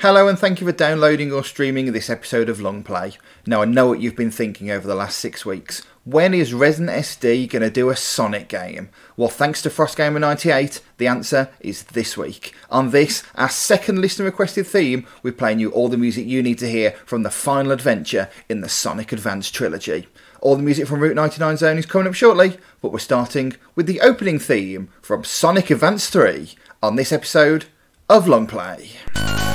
Hello, and thank you for downloading or streaming this episode of Longplay. Now, I know what you've been thinking over the last six weeks. When is ResidentSD going to do a Sonic game? Well, thanks to FrostGamer98, the answer is this week. On this, our second listener requested theme, we're playing you all the music you need to hear from the final adventure in the Sonic Advance trilogy. All the music from Route 99 Zone is coming up shortly, but we're starting with the opening theme from Sonic Advance 3 on this episode of Longplay.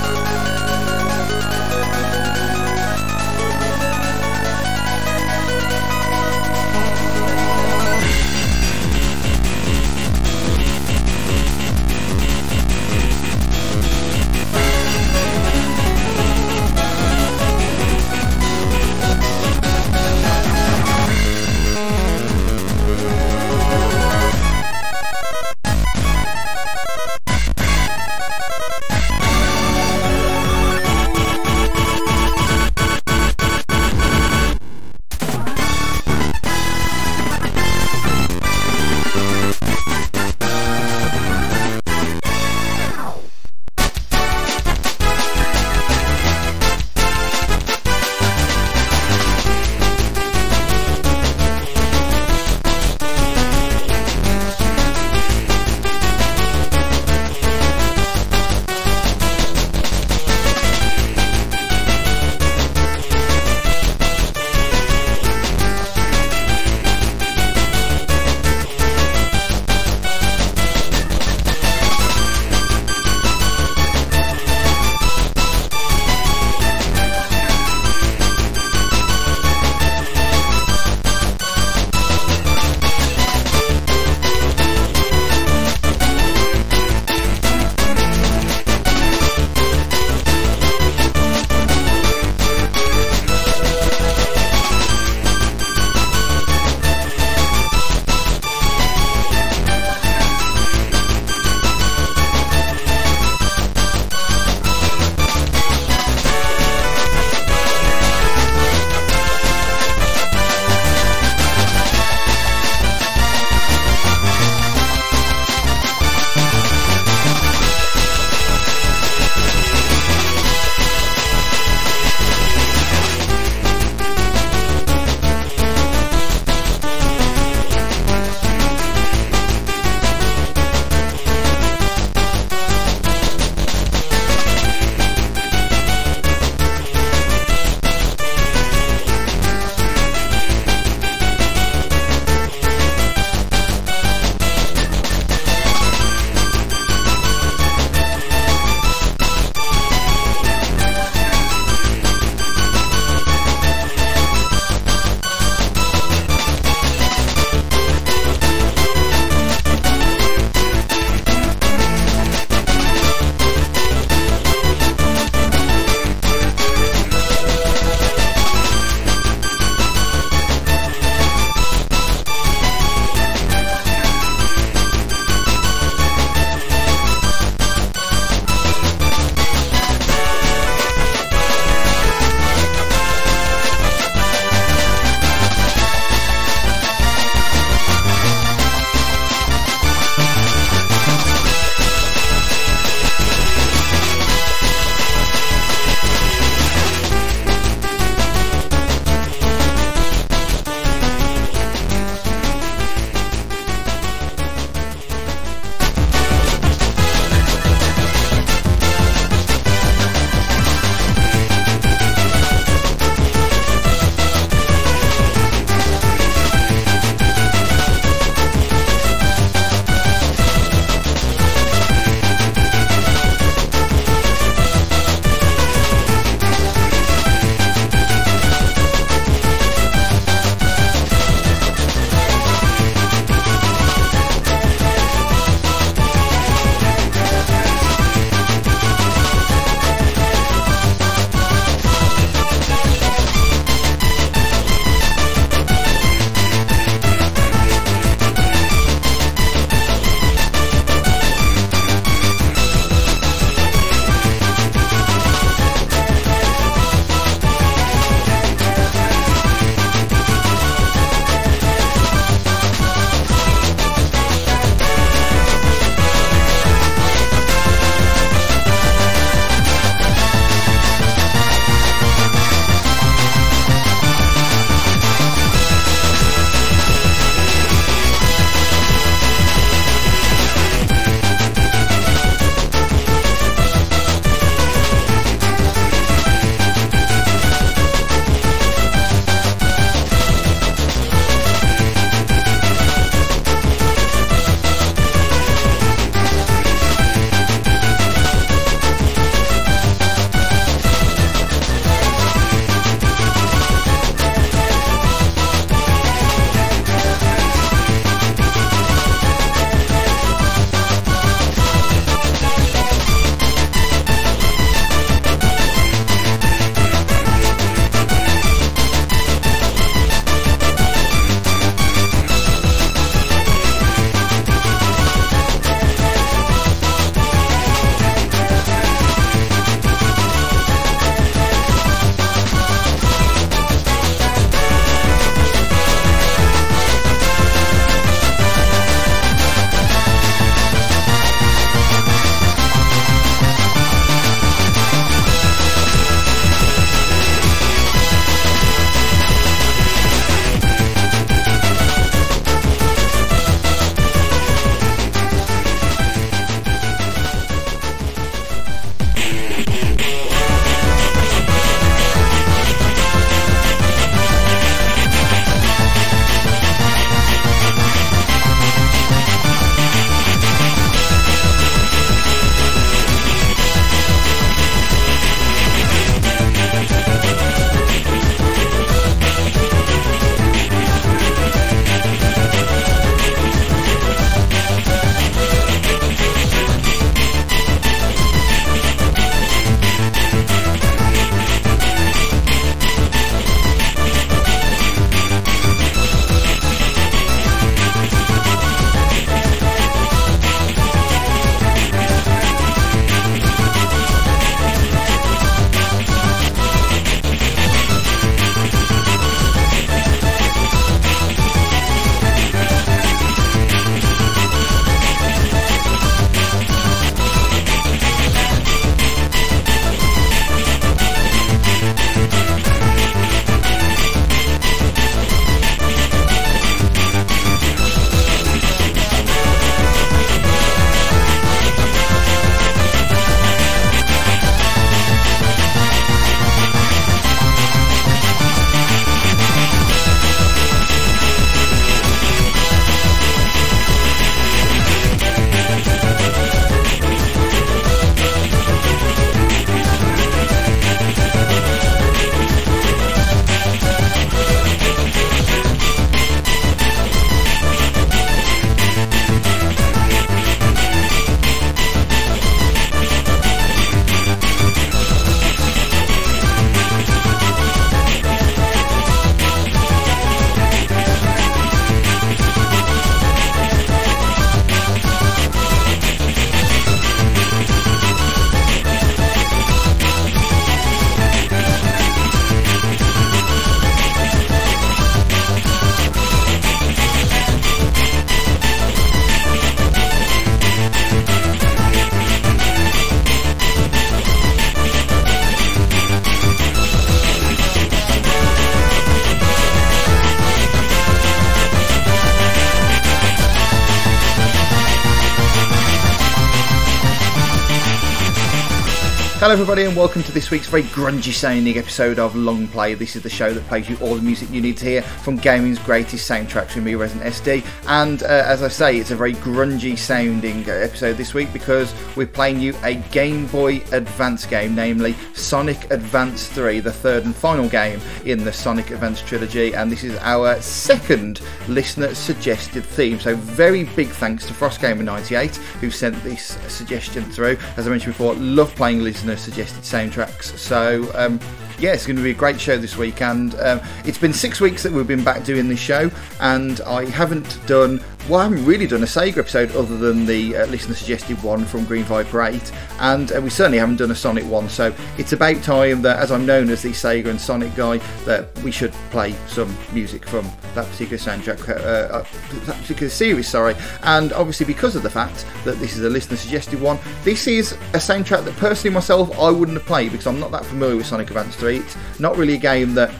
Everybody, and welcome to this week's very grungy sounding episode of Longplay. This is the show that plays you all the music you need to hear from gaming's greatest soundtracks with me, ResidentSD. And uh, as I say, it's a very grungy sounding uh, episode this week because we're playing you a Game Boy Advance game, namely Sonic Advance 3, the third and final game in the Sonic Advance trilogy. And this is our second listener suggested theme. So, very big thanks to FrostGamer98 who sent this suggestion through. As I mentioned before, love playing listeners listener suggested soundtracks. So um, yeah, it's going to be a great show this week. And um, it's been six weeks that we've been back doing this show, and I haven't done well, I haven't really done a Sega episode other than the uh, listener suggested one from Green 8, and uh, we certainly haven't done a Sonic one. So it's about time that, as I'm known as the Sega and Sonic guy, that we should play some music from that particular soundtrack, uh, uh that particular series. Sorry, and obviously because of the fact that this is a listener suggested one, this is a soundtrack that personally myself I wouldn't have played because I'm not that familiar with Sonic Advance 3. It's not really a game that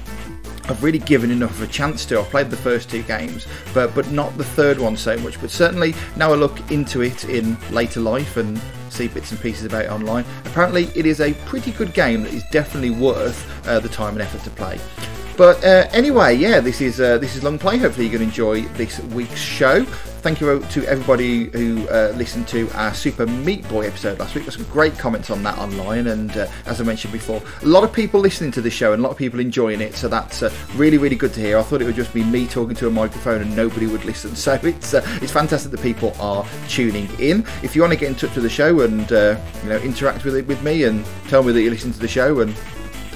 I've really given enough of a chance to. I've played the first two games, but but not the third one so much. But certainly now I look into it in later life and see bits and pieces about it online. Apparently, it is a pretty good game that is definitely worth uh, the time and effort to play. But uh, anyway, yeah, this is uh, this is Longplay. Hopefully, you're going to enjoy this week's show thank you to everybody who uh, listened to our Super Meat Boy episode last week. There's some great comments on that online, and uh, as I mentioned before, a lot of people listening to the show and a lot of people enjoying it. So that's uh, really, really good to hear. I thought it would just be me talking to a microphone and nobody would listen. So it's uh, it's fantastic that people are tuning in. If you want to get in touch with the show and uh, you know interact with it with me and tell me that you listen to the show and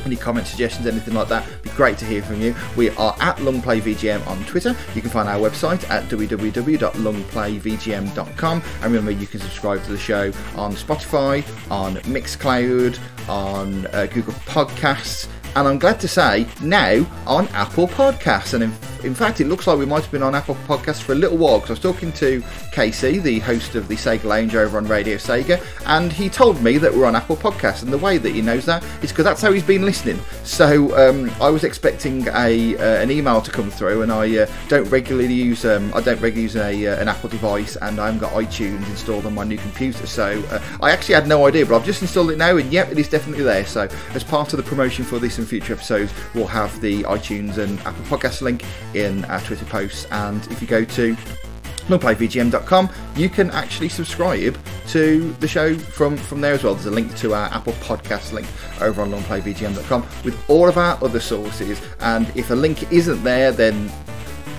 any comments, suggestions, anything like that, It'd be great to hear from you. We are at LongPlayVGM on Twitter. You can find our website at www.longplayvgm.com. And remember, you can subscribe to the show on Spotify, on Mixcloud, on uh, Google Podcasts, and I'm glad to say now on Apple Podcasts. And in, in, fact, it looks like we might have been on Apple Podcasts for a little while because I was talking to Casey, the host of the Sega Lounge over on Radio Sega, and he told me that we're on Apple Podcasts. And the way that he knows that is because that's how he's been listening. So um, I was expecting a uh, an email to come through, and I uh, don't regularly use um, I don't regularly use a, uh, an Apple device, and I haven't got iTunes installed on my new computer. So uh, I actually had no idea, but I've just installed it now, and yep, it is definitely there. So as part of the promotion for this and future episodes, we'll have the iTunes and Apple Podcast link in our Twitter posts. And if you go to longplayvgm.com, you can actually subscribe to the show from, from there as well. There's a link to our Apple Podcast link over on longplayvgm.com with all of our other sources. And if a link isn't there, then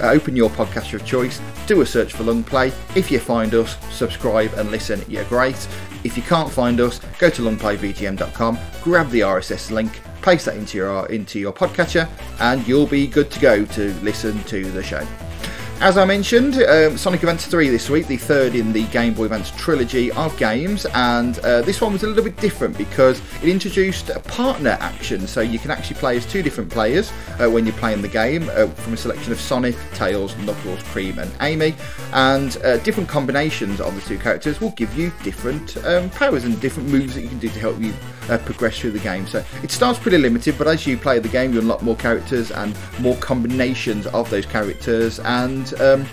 open your podcast of choice, do a search for Longplay. If you find us, subscribe and listen, you're great. If you can't find us, go to longplayvgm.com, grab the RSS link, paste that into your into your podcatcher, and you'll be good to go to listen to the show. As I mentioned, um, Sonic Advance 3 this week, the third in the Game Boy Advance trilogy of games, and uh, this one was a little bit different because it introduced a partner action, so you can actually play as two different players uh, when you're playing the game uh, from a selection of Sonic, Tails, Knuckles, Cream, and Amy, and uh, different combinations of the two characters will give you different um, powers and different moves that you can do to help you uh, progress through the game. So it starts pretty limited, but as you play the game, you unlock more characters and more combinations of those characters, and um,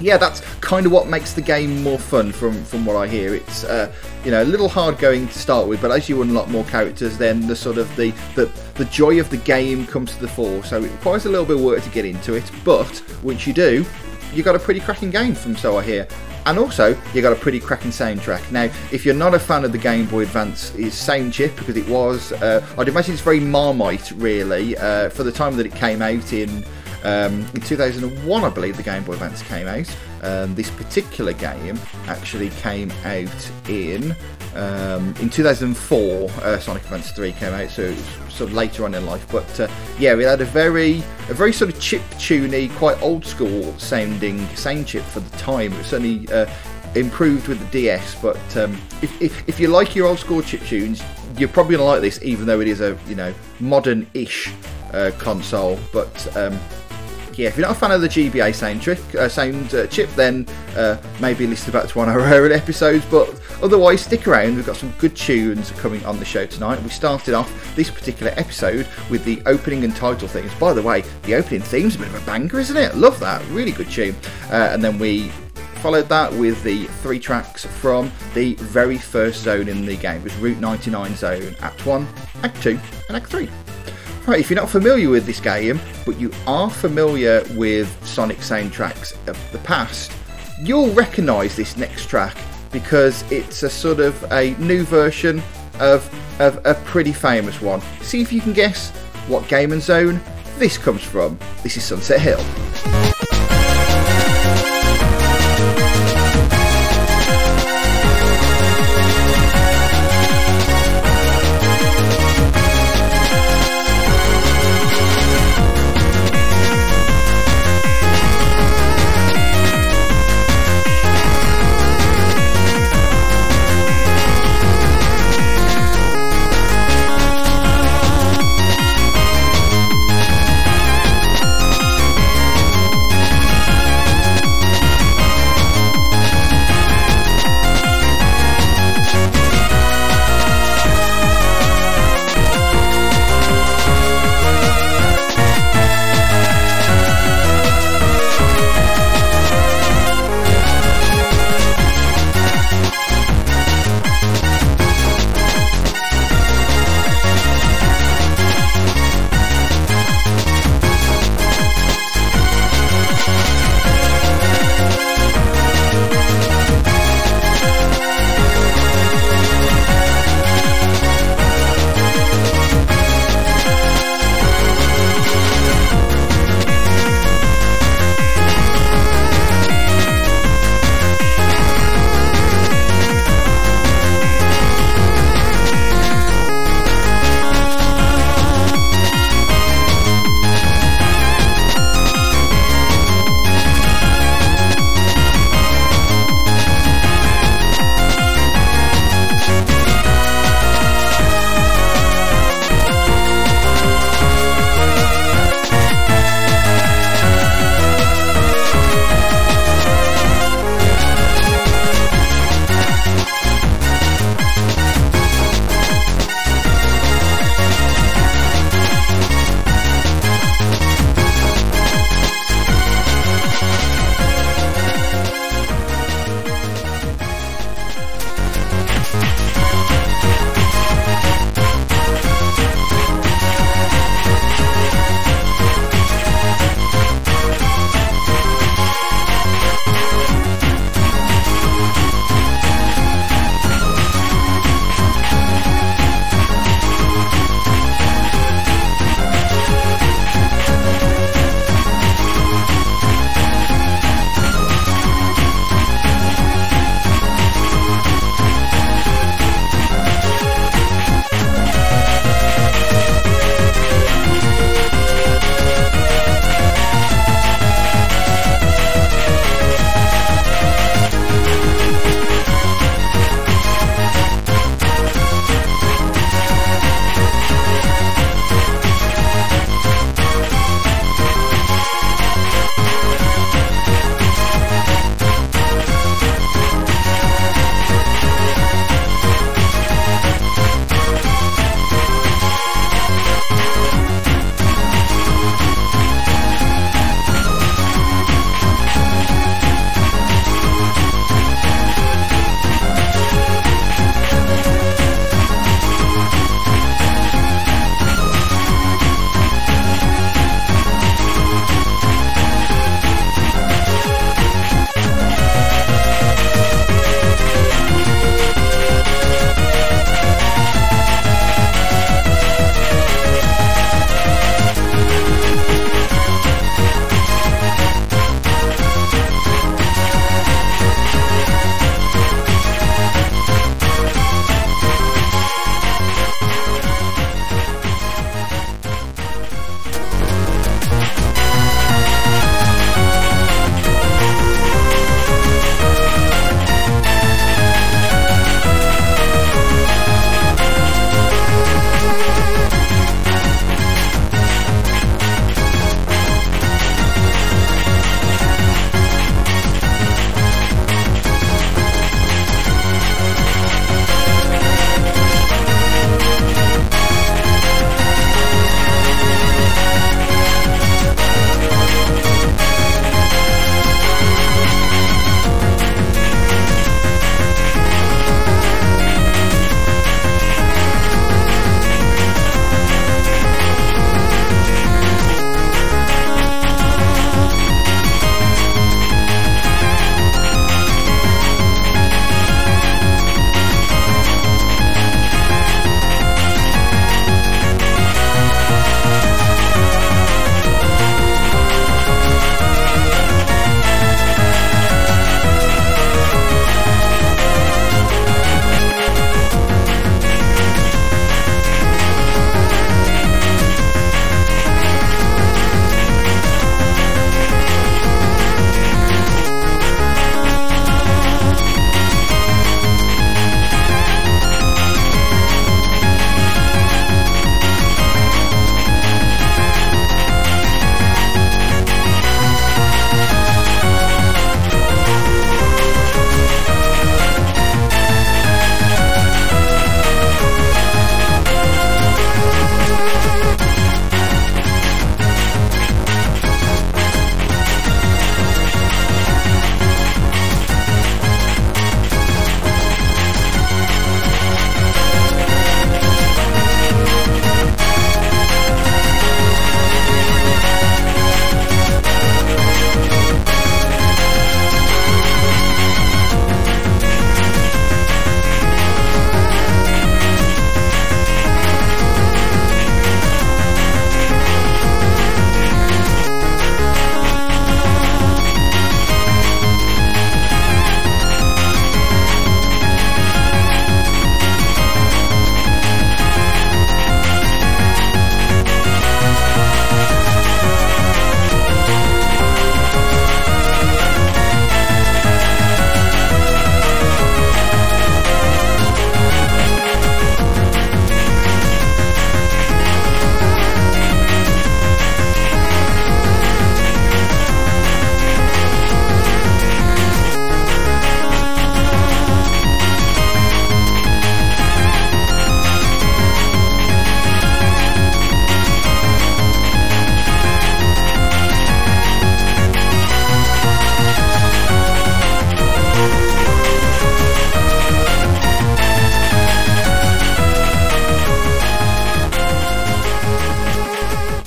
yeah, that's kind of what makes the game more fun from from what I hear. It's uh, you know a little hard going to start with, but as you unlock more characters, then the sort of the, the the joy of the game comes to the fore. So it requires a little bit of work to get into it, but once you do, you got a pretty cracking game from so I hear. And also, you got a pretty cracking soundtrack. Now, if you're not a fan of the Game Boy Advance, is sound chip because it was. Uh, I'd imagine it's very Marmite, really, uh, for the time that it came out in. Um, in 2001, I believe the Game Boy Advance came out. Um, this particular game actually came out in um, in 2004. Uh, Sonic Advance 3 came out, so sort of later on in life. But uh, yeah, we had a very a very sort of chip tuney, quite old school sounding sound chip for the time. It certainly uh, improved with the DS. But um, if, if, if you like your old school chip tunes, you're probably gonna like this, even though it is a you know modern-ish uh, console. But um, yeah, if you're not a fan of the GBA sound, trick, uh, sound uh, chip, then uh, maybe listen back to one of our earlier episodes. But otherwise, stick around. We've got some good tunes coming on the show tonight. We started off this particular episode with the opening and title themes. By the way, the opening theme's a bit of a banger, isn't it? Love that. Really good tune. Uh, and then we followed that with the three tracks from the very first zone in the game. It was Route 99 Zone, Act 1, Act 2, and Act 3. Right, if you're not familiar with this game, but you are familiar with Sonic soundtracks of the past, you'll recognise this next track because it's a sort of a new version of, of a pretty famous one. See if you can guess what game and zone this comes from. This is Sunset Hill.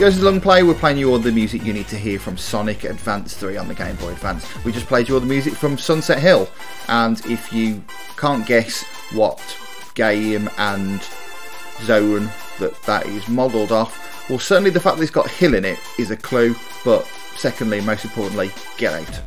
Goes to Longplay, we're playing you all the music you need to hear from Sonic Advance 3 on the Game Boy Advance. We just played you all the music from Sunset Hill, and if you can't guess what game and zone that that is modelled off, well, certainly the fact that it's got hill in it is a clue, but secondly, most importantly, get out.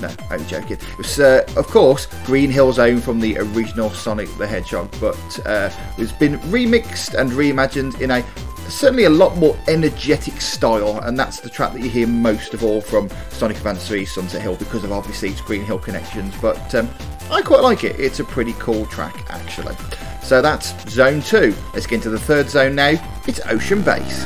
No, I'm joking. It was, uh, of course, Green Hill Zone from the original Sonic the Hedgehog, but uh, it's been remixed and reimagined in a certainly a lot more energetic style, and that's the track that you hear most of all from Sonic Advance 3 Sunset Hill because of obviously its Green Hill connections. But um, I quite like it, it's a pretty cool track actually. So that's Zone 2. Let's get into the third zone now. It's Ocean Base.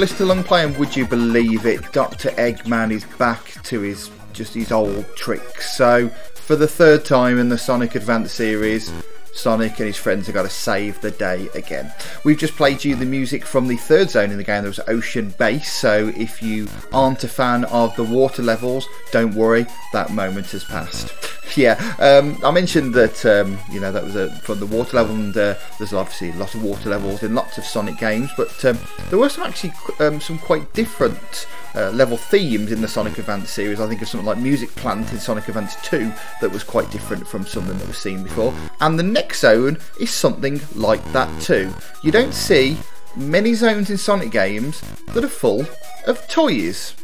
You're listening to Longplay, and would you believe it? Dr. Eggman is back to his just his old tricks. So, for the third time in the Sonic Advance series, Sonic and his friends have got to save the day again. We've just played you the music from the third zone in the game. There was Ocean Base, so if you aren't a fan of the water levels, don't worry, that moment has passed. Yeah, um, I mentioned that um, you know that was a, from the water level, and uh, there's obviously a lot of water levels in lots of Sonic games, but um, there were some actually um, some quite different uh, level themes in the Sonic Advance series. I think of something like Music Plant in Sonic Advance 2 that was quite different from something that was seen before. And the next zone is something like that too. You don't see many zones in Sonic games that are full of toys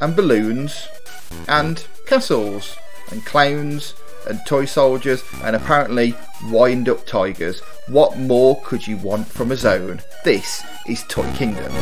and balloons and castles and clowns and toy soldiers and apparently wind up tigers. What more could you want from a zone? This is Toy Kingdom.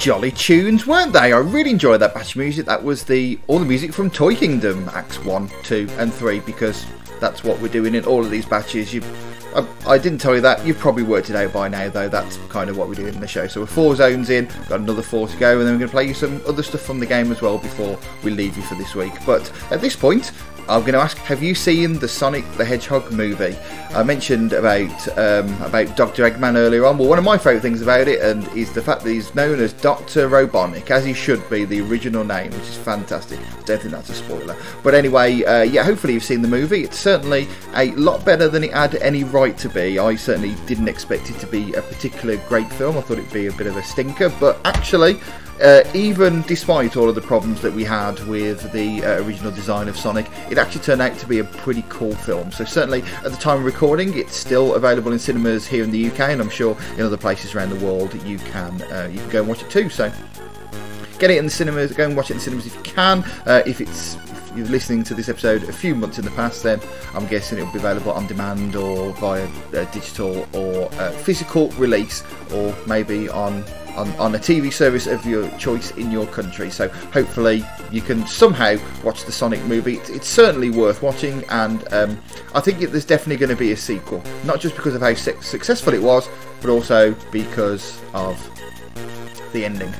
Jolly tunes, weren't they? I really enjoyed that batch of music. That was the all the music from Toy Kingdom Acts 1, 2 and 3 because that's what we're doing in all of these batches. You I, I, didn't tell you that. You've probably worked it out by now, though. That's kind of what we're doing in the show. So we're four zones in, got another four to go, and then we're going to play you some other stuff from the game as well before we leave you for this week. But at this point, I'm going to ask: Have you seen the Sonic the Hedgehog movie? I mentioned about um, about Doctor Eggman earlier on. Well, one of my favourite things about it, and is the fact that he's known as Doctor Robotnik, as he should be, the original name, which is fantastic. I don't think that's a spoiler, but anyway, uh, yeah. Hopefully you've seen the movie. It's certainly a lot better than it had any right to be. I certainly didn't expect it to be a particular great film. I thought it'd be a bit of a stinker, but actually uh, even despite all of the problems that we had with the uh, original design of Sonic, it actually turned out to be a pretty cool film. So certainly at the time of recording, it's still available in cinemas here in the UK, and I'm sure in other places around the world you can uh, you can go and watch it too. So get it in the cinemas, go and watch it in the cinemas if you can. Uh, if it's you're listening to this episode a few months in the past, then I'm guessing it will be available on demand or via uh, digital or uh, physical release, or maybe on on, on a TV service of your choice in your country. So hopefully you can somehow watch the Sonic movie. It's, it's certainly worth watching, and um, I think there's definitely going to be a sequel. Not just because of how su- successful it was, but also because of the ending.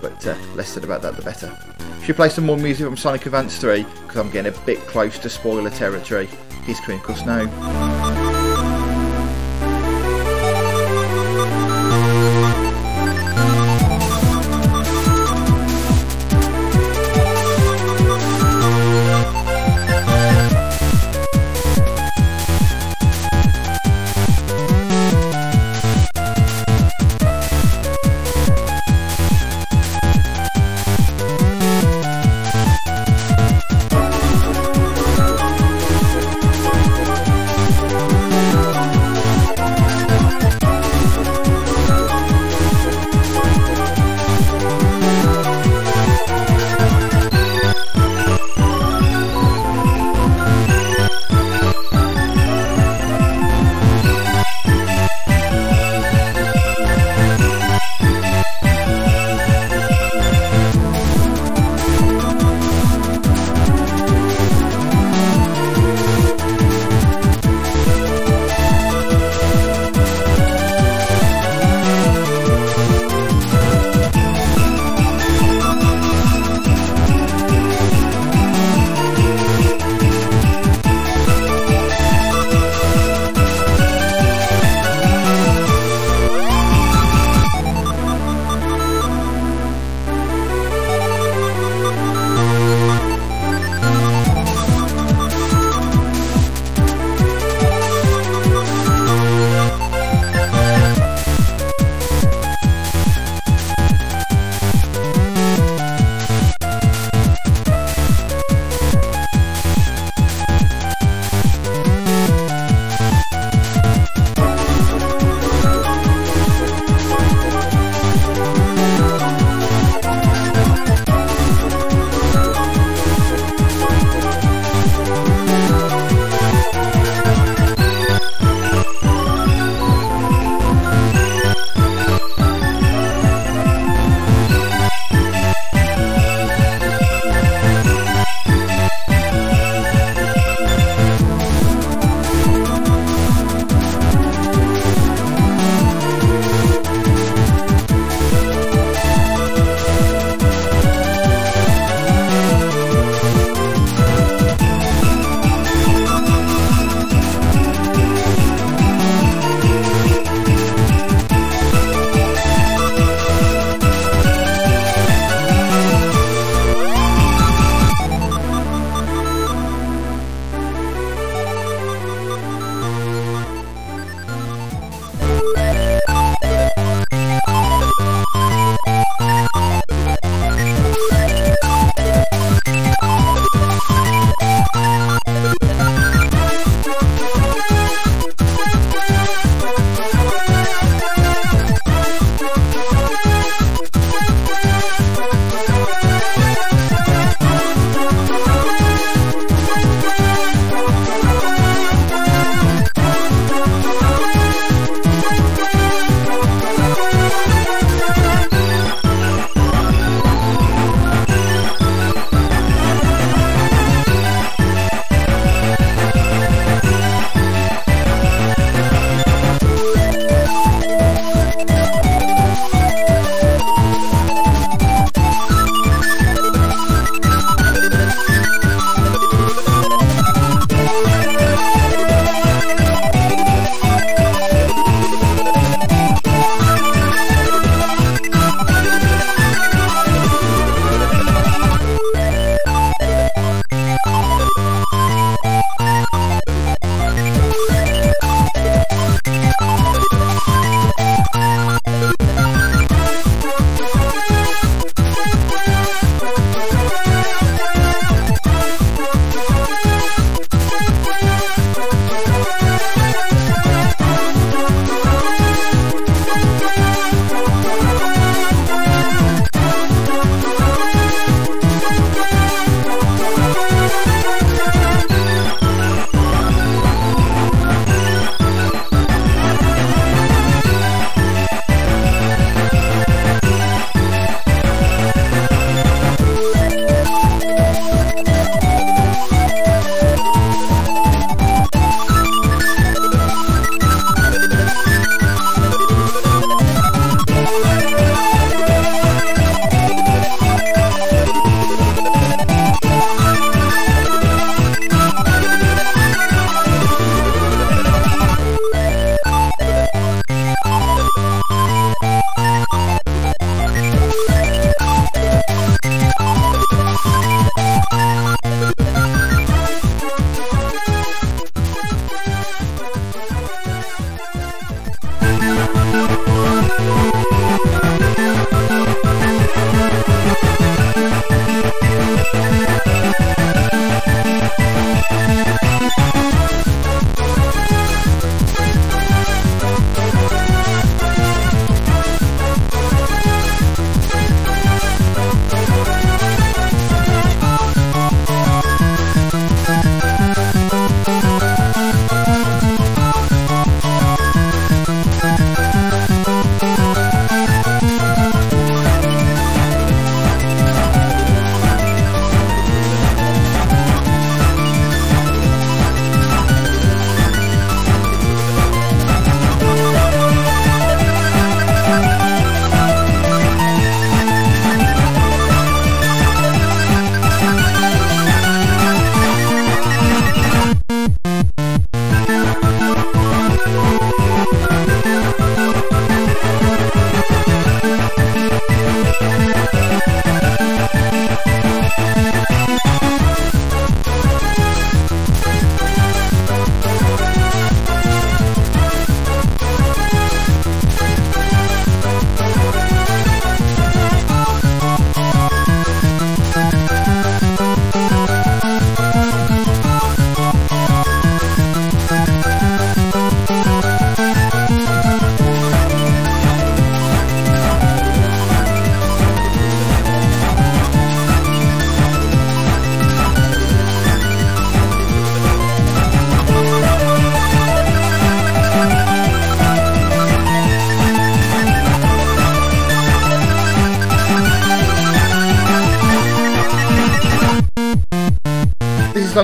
But uh, less said about that, the better. Should play some more music from Sonic Advance 3? Because I'm getting a bit close to spoiler territory. Here's Twinkle Snow. week's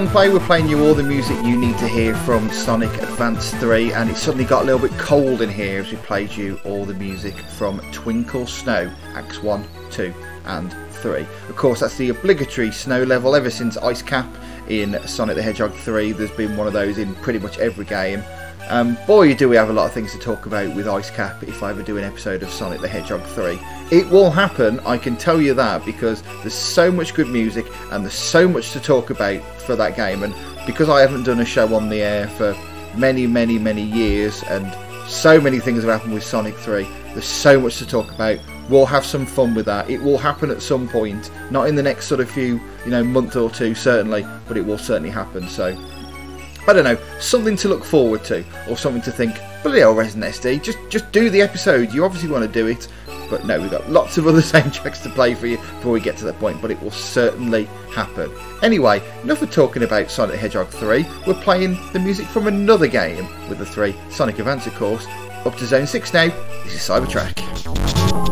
Longplay, we're playing you all the music you need to hear from Sonic Advance 3, and it suddenly got a little bit cold in here as we played you all the music from Twinkle Snow, Acts 1, 2, and 3. Of course, that's the obligatory snow level ever since Ice Cap in Sonic the Hedgehog 3. There's been one of those in pretty much every game. Um, boy, do we have a lot of things to talk about with Ice Cap if I ever do an episode of Sonic the Hedgehog 3. It will happen, I can tell you that, because there's so much good music and there's so much to talk about for that game. And because I haven't done a show on the air for many, many, many years and so many things have happened with Sonic 3, there's so much to talk about. We'll have some fun with that. It will happen at some point, not in the next sort of few, you know, month or two, certainly, but it will certainly happen. So I don't know, something to look forward to, or something to think, bloody hell, ResidentSD, just just do the episode. You obviously want to do it, but no, we've got lots of other soundtracks to play for you before we get to that point, but it will certainly happen. Anyway, enough of talking about Sonic the Hedgehog 3. We're playing the music from another game with the three Sonic Advance, of course. Up to Zone 6 now. This is Cyber Track.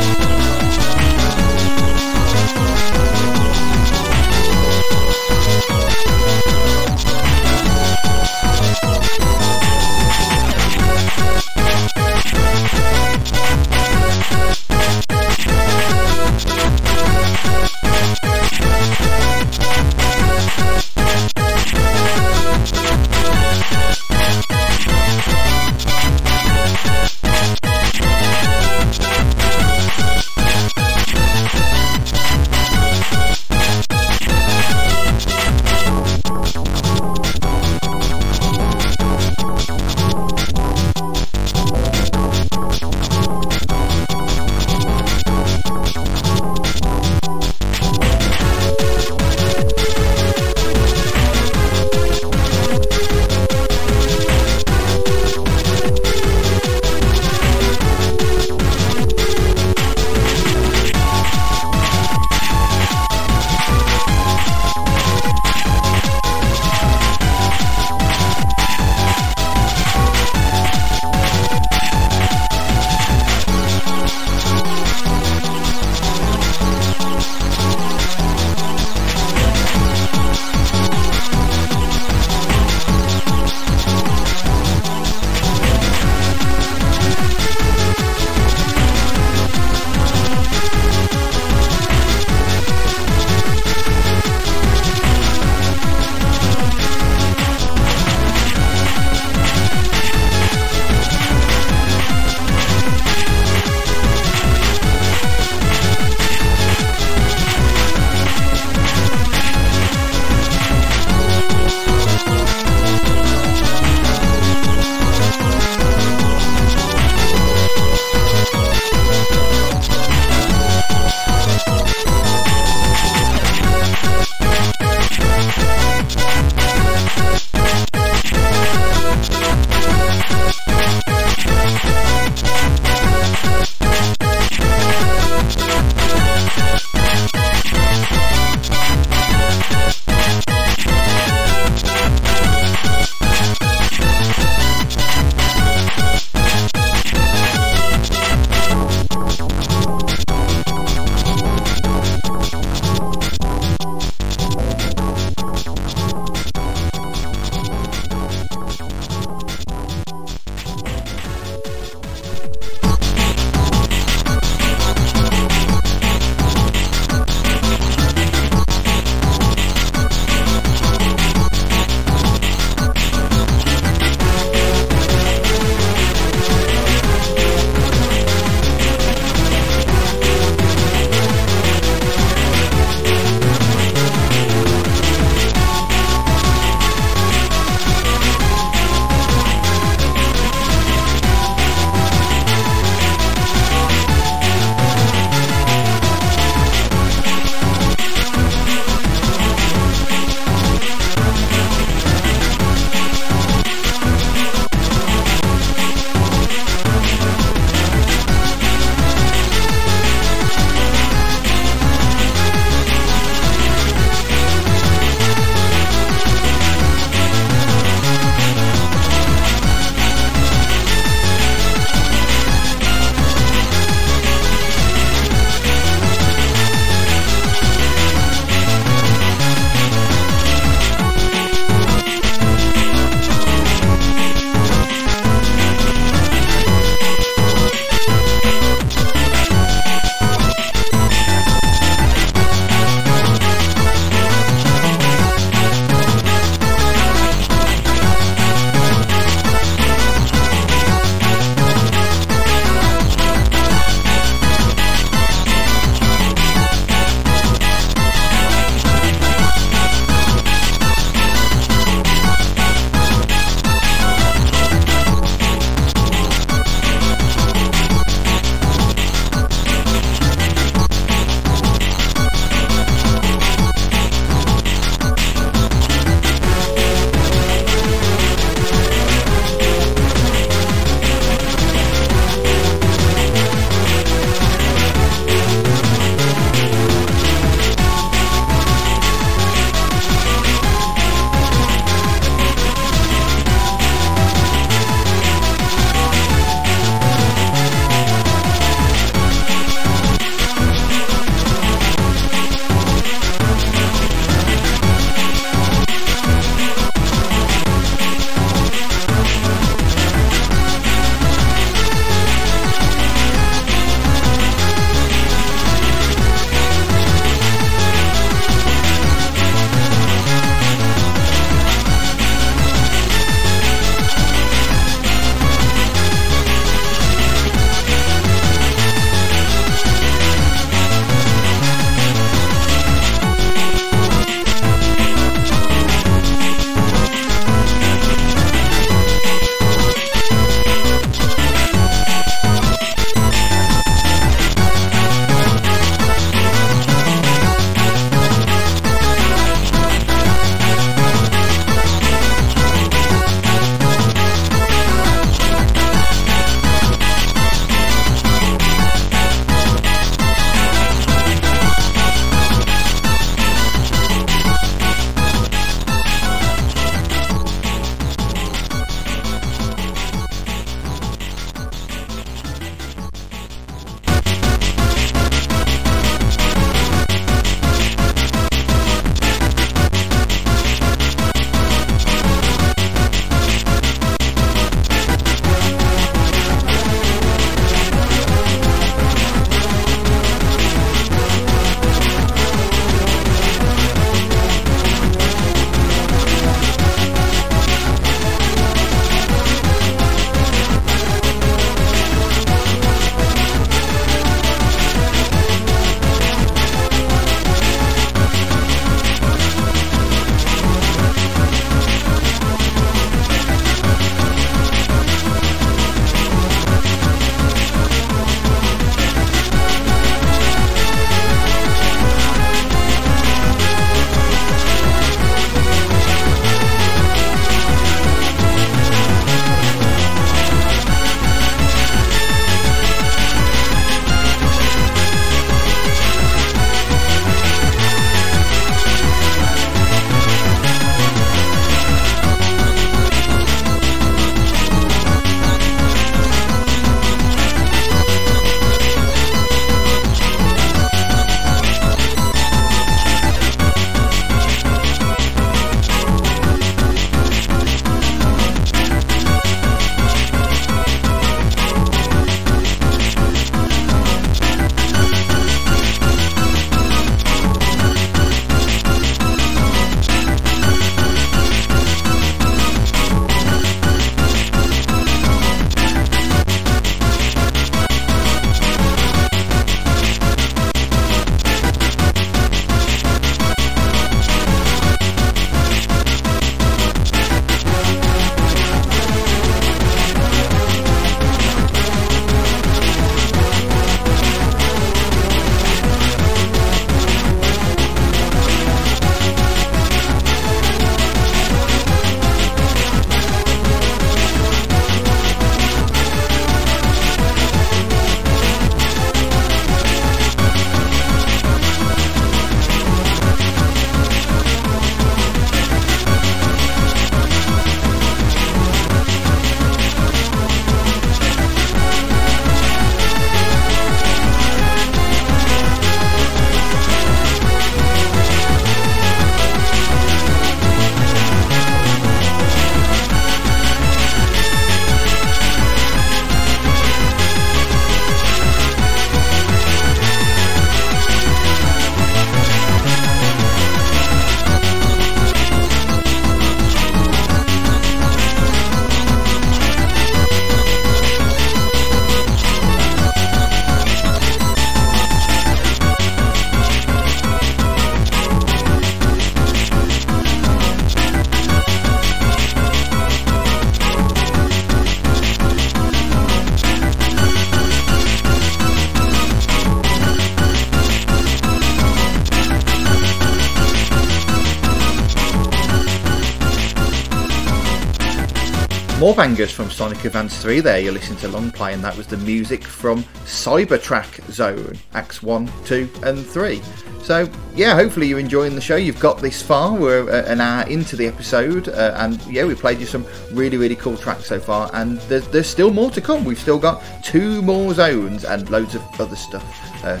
More bangers from Sonic Advance 3 there. You're listening to Longplay, and that was the music from Cyber Track Zone, Acts 1, 2, and 3. So, yeah, hopefully you're enjoying the show. You've got this far. We're uh, an hour into the episode, uh, and yeah, we played you some really, really cool tracks so far, and there's, there's still more to come. We've still got two more zones and loads of other stuff. Uh,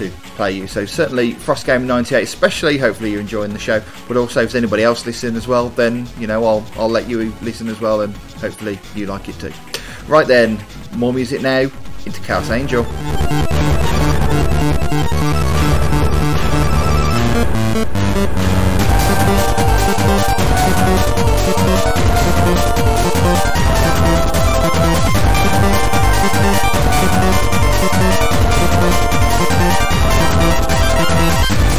to play you. So certainly FrostGamer98, especially hopefully you're enjoying the show, but also if anybody else listening as well, then you know I'll I'll let you listen as well and hopefully you like it too. Right then, more music now into Chaos Angel.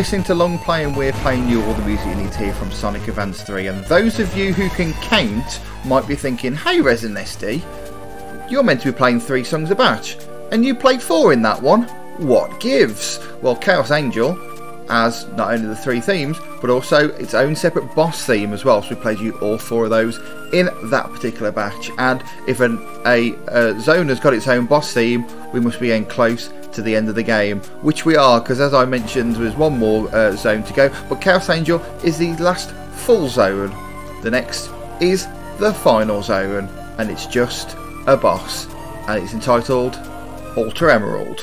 listening to Longplay and we're playing you all the music you need to hear from Sonic Advance 3 and those of you who can count might be thinking, hey ResidentSD, you're meant to be playing three songs a batch and you played four in that one. What gives? Well, Chaos Angel has not only the three themes, but also its own separate boss theme as well. So we played you all four of those in that particular batch. And if an, a, a zone has got its own boss theme, we must be getting close to the end of the game, which we are, because as I mentioned, there's one more uh, zone to go. But Chaos Angel is the last full zone. The next is the final zone, and it's just a boss, and it's entitled Ultra Emerald.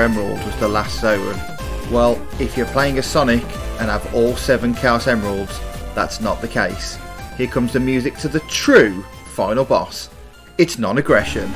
Emerald was the last zone. Well, if you're playing a Sonic and have all seven Chaos Emeralds, that's not the case. Here comes the music to the true final boss. It's non-aggression.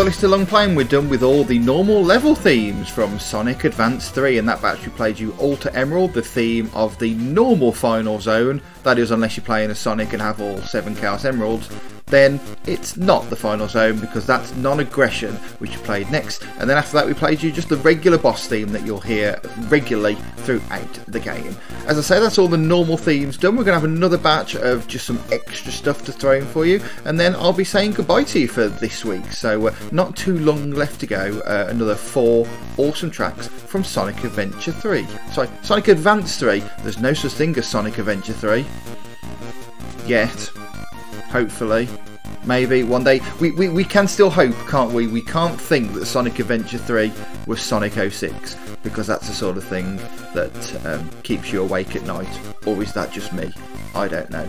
You're listening Long Playing, we're done with all the normal level themes from Sonic Advance 3, and that batch we played you Ultra Emerald, the theme of the normal final zone, that is, unless you're playing a Sonic and have all seven Chaos Emeralds then it's not the final zone because that's non-aggression which you played next. And then after that we played you just the regular boss theme that you'll hear regularly throughout the game as I say that's all the normal themes done. We're going to have another batch of just some extra stuff to throw in for you. And then I'll be saying goodbye to you for this week. So uh, not too long left to go uh, another four awesome tracks from Sonic Adventure 3 sorry Sonic Advance 3 there's no such thing as Sonic Adventure 3 yet. Hopefully. Maybe one day. We, we, we can still hope, can't we? We can't think that Sonic Adventure 3 was Sonic 06 because that's the sort of thing that um, keeps you awake at night. Or is that just me? I don't know.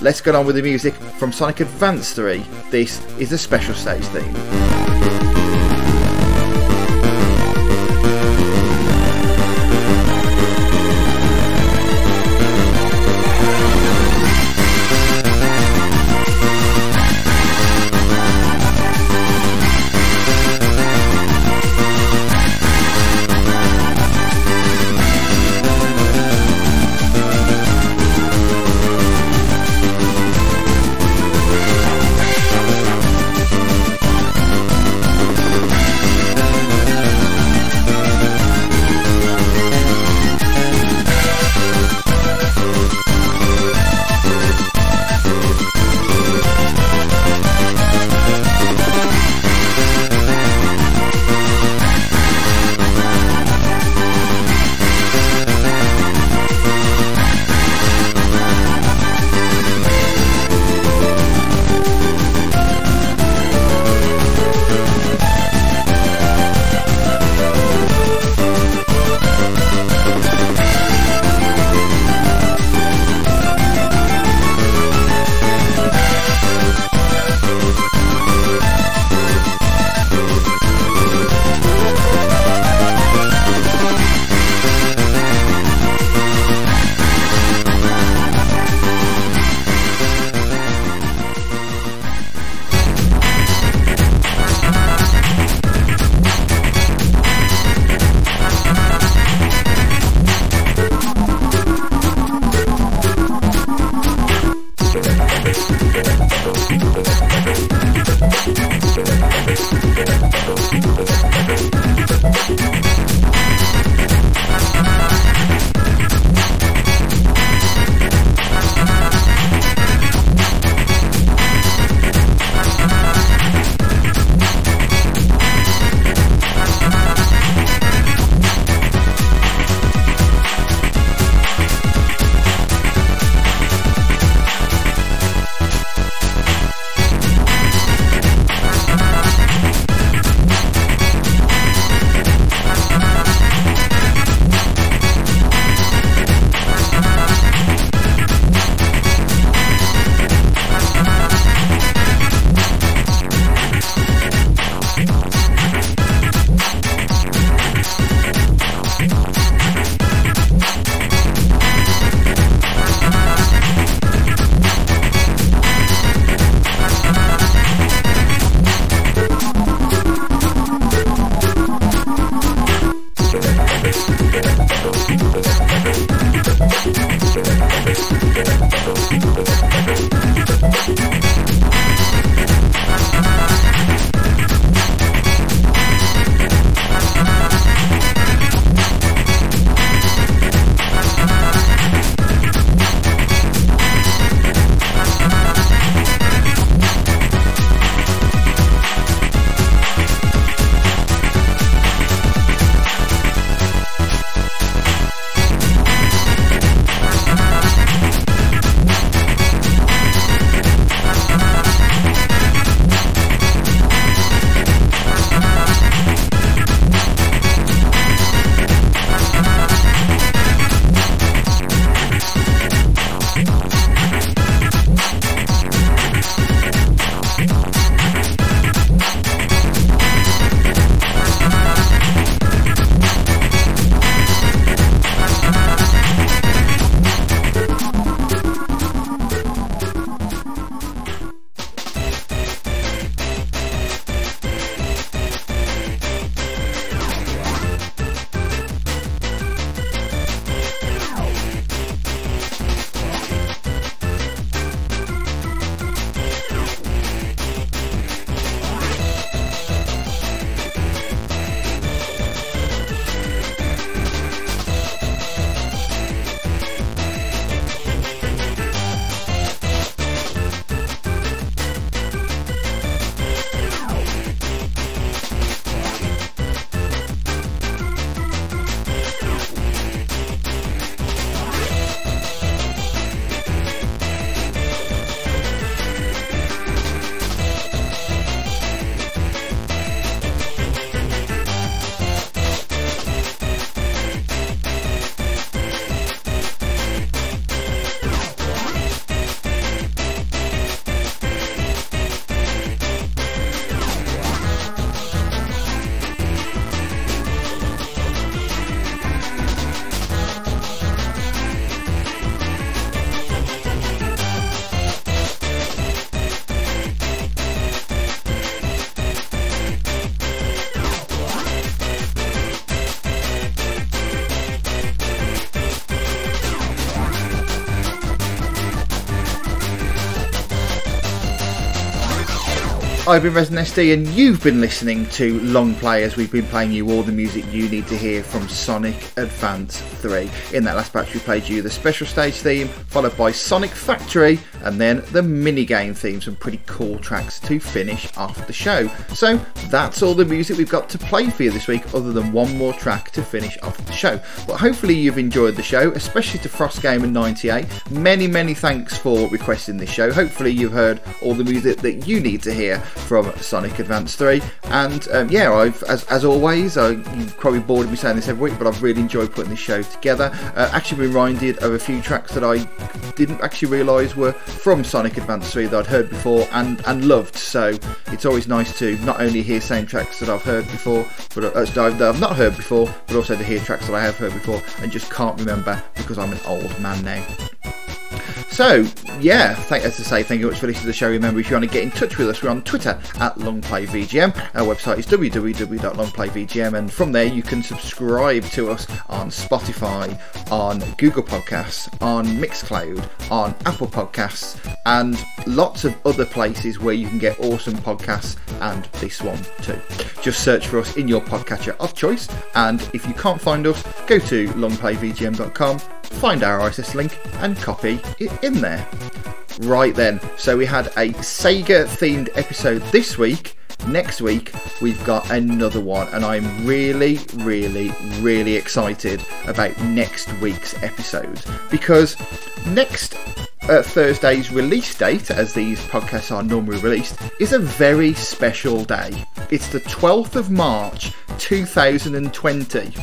Let's get on with the music from Sonic Advance 3. This is the special stage theme. I've been ResidentSD and you've been listening to Longplay as we've been playing you all the music you need to hear from Sonic Advance 3. In that last batch we played you the special stage theme, followed by Sonic Factory, and then the minigame theme, some pretty cool tracks to finish off the show. So that's all the music we've got to play for you this week, other than one more track to finish off the show. But hopefully you've enjoyed the show, especially to FrostGamer98. Many, many thanks for requesting this show. Hopefully you've heard all the music that you need to hear from Sonic Advance 3. And um, yeah, I've as, as always, I, you probably bored of me saying this every week, but I've really enjoyed putting this show together. Uh, actually, reminded of a few tracks that I didn't actually realise were from Sonic Advance 3 that I'd heard before and, and loved. So it's always nice to not only hear same tracks that I've heard before, but uh, that I've not heard before, but also to hear tracks that I have heard before and just can't remember because I'm an old man now. So, yeah, thank, as I say, thank you very much for listening to the show. Remember, if you want to get in touch with us, we're on Twitter at LongPlayVGM. Our website is www.longplayvgm, and from there you can subscribe to us on Spotify, on Google Podcasts, on Mixcloud, on Apple Podcasts, and lots of other places where you can get awesome podcasts and this one too. Just search for us in your podcatcher of choice, and if you can't find us, go to longplayvgm.com, find our RSS link, and copy it in in there. Right then, so we had a Sega themed episode this week. Next week, we've got another one, and I'm really, really, really excited about next week's episode because next uh, Thursday's release date, as these podcasts are normally released, is a very special day. It's the 12th of March 2020.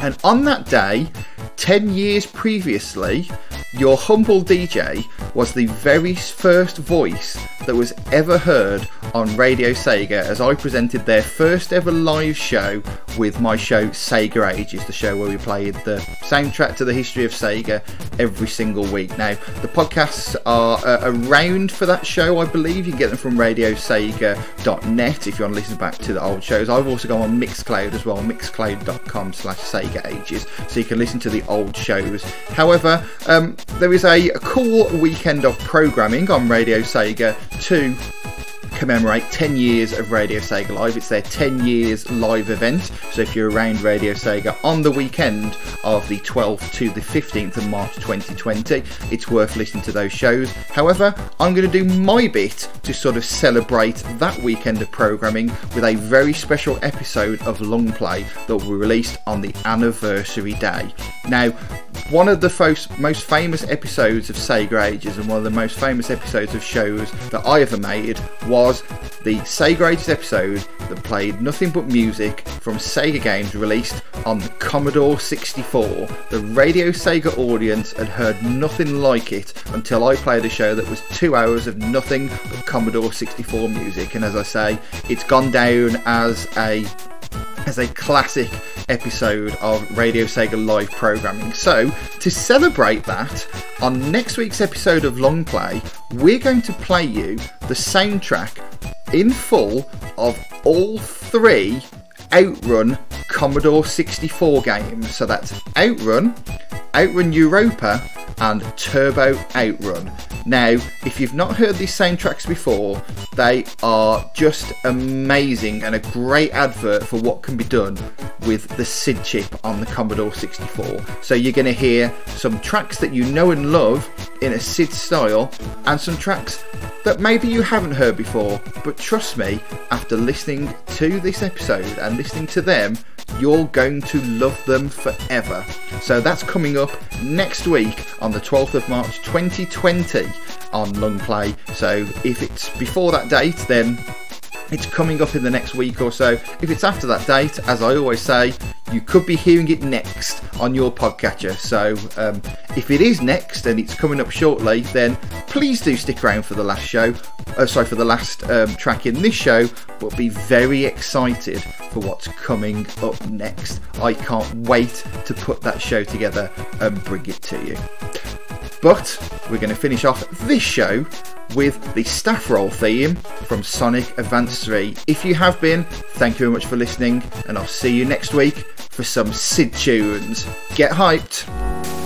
And on that day, 10 years previously, your humble DJ was the very first voice that was ever heard on Radio Sega as I presented their first ever live show with my show Sega Age. Ages, the show where we played the soundtrack to the history of Sega every single week. Now, the podcasts are uh, around for that show, I believe. You can get them from radiosega.net if you want to listen back to the old shows. I've also gone on Mixcloud as well, mixcloud.com slash Sega Ages, so you can listen to the old shows. However, um, there is a cool weekend of programming on Radio Sega to commemorate 10 years of Radio Sega Live. It's their 10 years live event. So if you're around Radio Sega on the weekend of the 12th to the 15th of March 2020, it's worth listening to those shows. However, I'm going to do my bit to sort of celebrate that weekend of programming with a very special episode of Longplay that will be released on the anniversary day. Now, one of the most, most famous episodes of Sega Ages and one of the most famous episodes of shows that I ever made was the Sega Ages episode that played nothing but music from Sega games released on the Commodore 64. The Radio Sega audience had heard nothing like it until I played a show that was two hours of nothing but Commodore 64 music. And as I say, it's gone down as a as a classic episode of Radio Sega live programming. So, to celebrate that, on next week's episode of Longplay, we're going to play you the soundtrack in full of all three Outrun Commodore 64 games. So that's Outrun, Outrun Europa, and Turbo Outrun. Now, if you've not heard these soundtracks before, they are just amazing and a great advert for what can be done with the SID chip on the Commodore 64. So you're going to hear some tracks that you know and love in a SID style and some tracks that maybe you haven't heard before, but trust me, after listening to this episode and listening to them, you're going to love them forever. So that's coming up next week on the 12th of March 2020 on Longplay. So if it's before that date, then it's coming up in the next week or so. If it's after that date, as I always say, you could be hearing it next on your podcatcher. So um, if it is next and it's coming up shortly, then please do stick around for the last show. Uh, sorry, for the last um, track in this show, but be very excited for what's coming up next. I can't wait to put that show together and bring it to you. But we're going to finish off this show with the staff roll theme from Sonic Advance 3. If you have been, thank you very much for listening, and I'll see you next week for some SID tunes. Get hyped!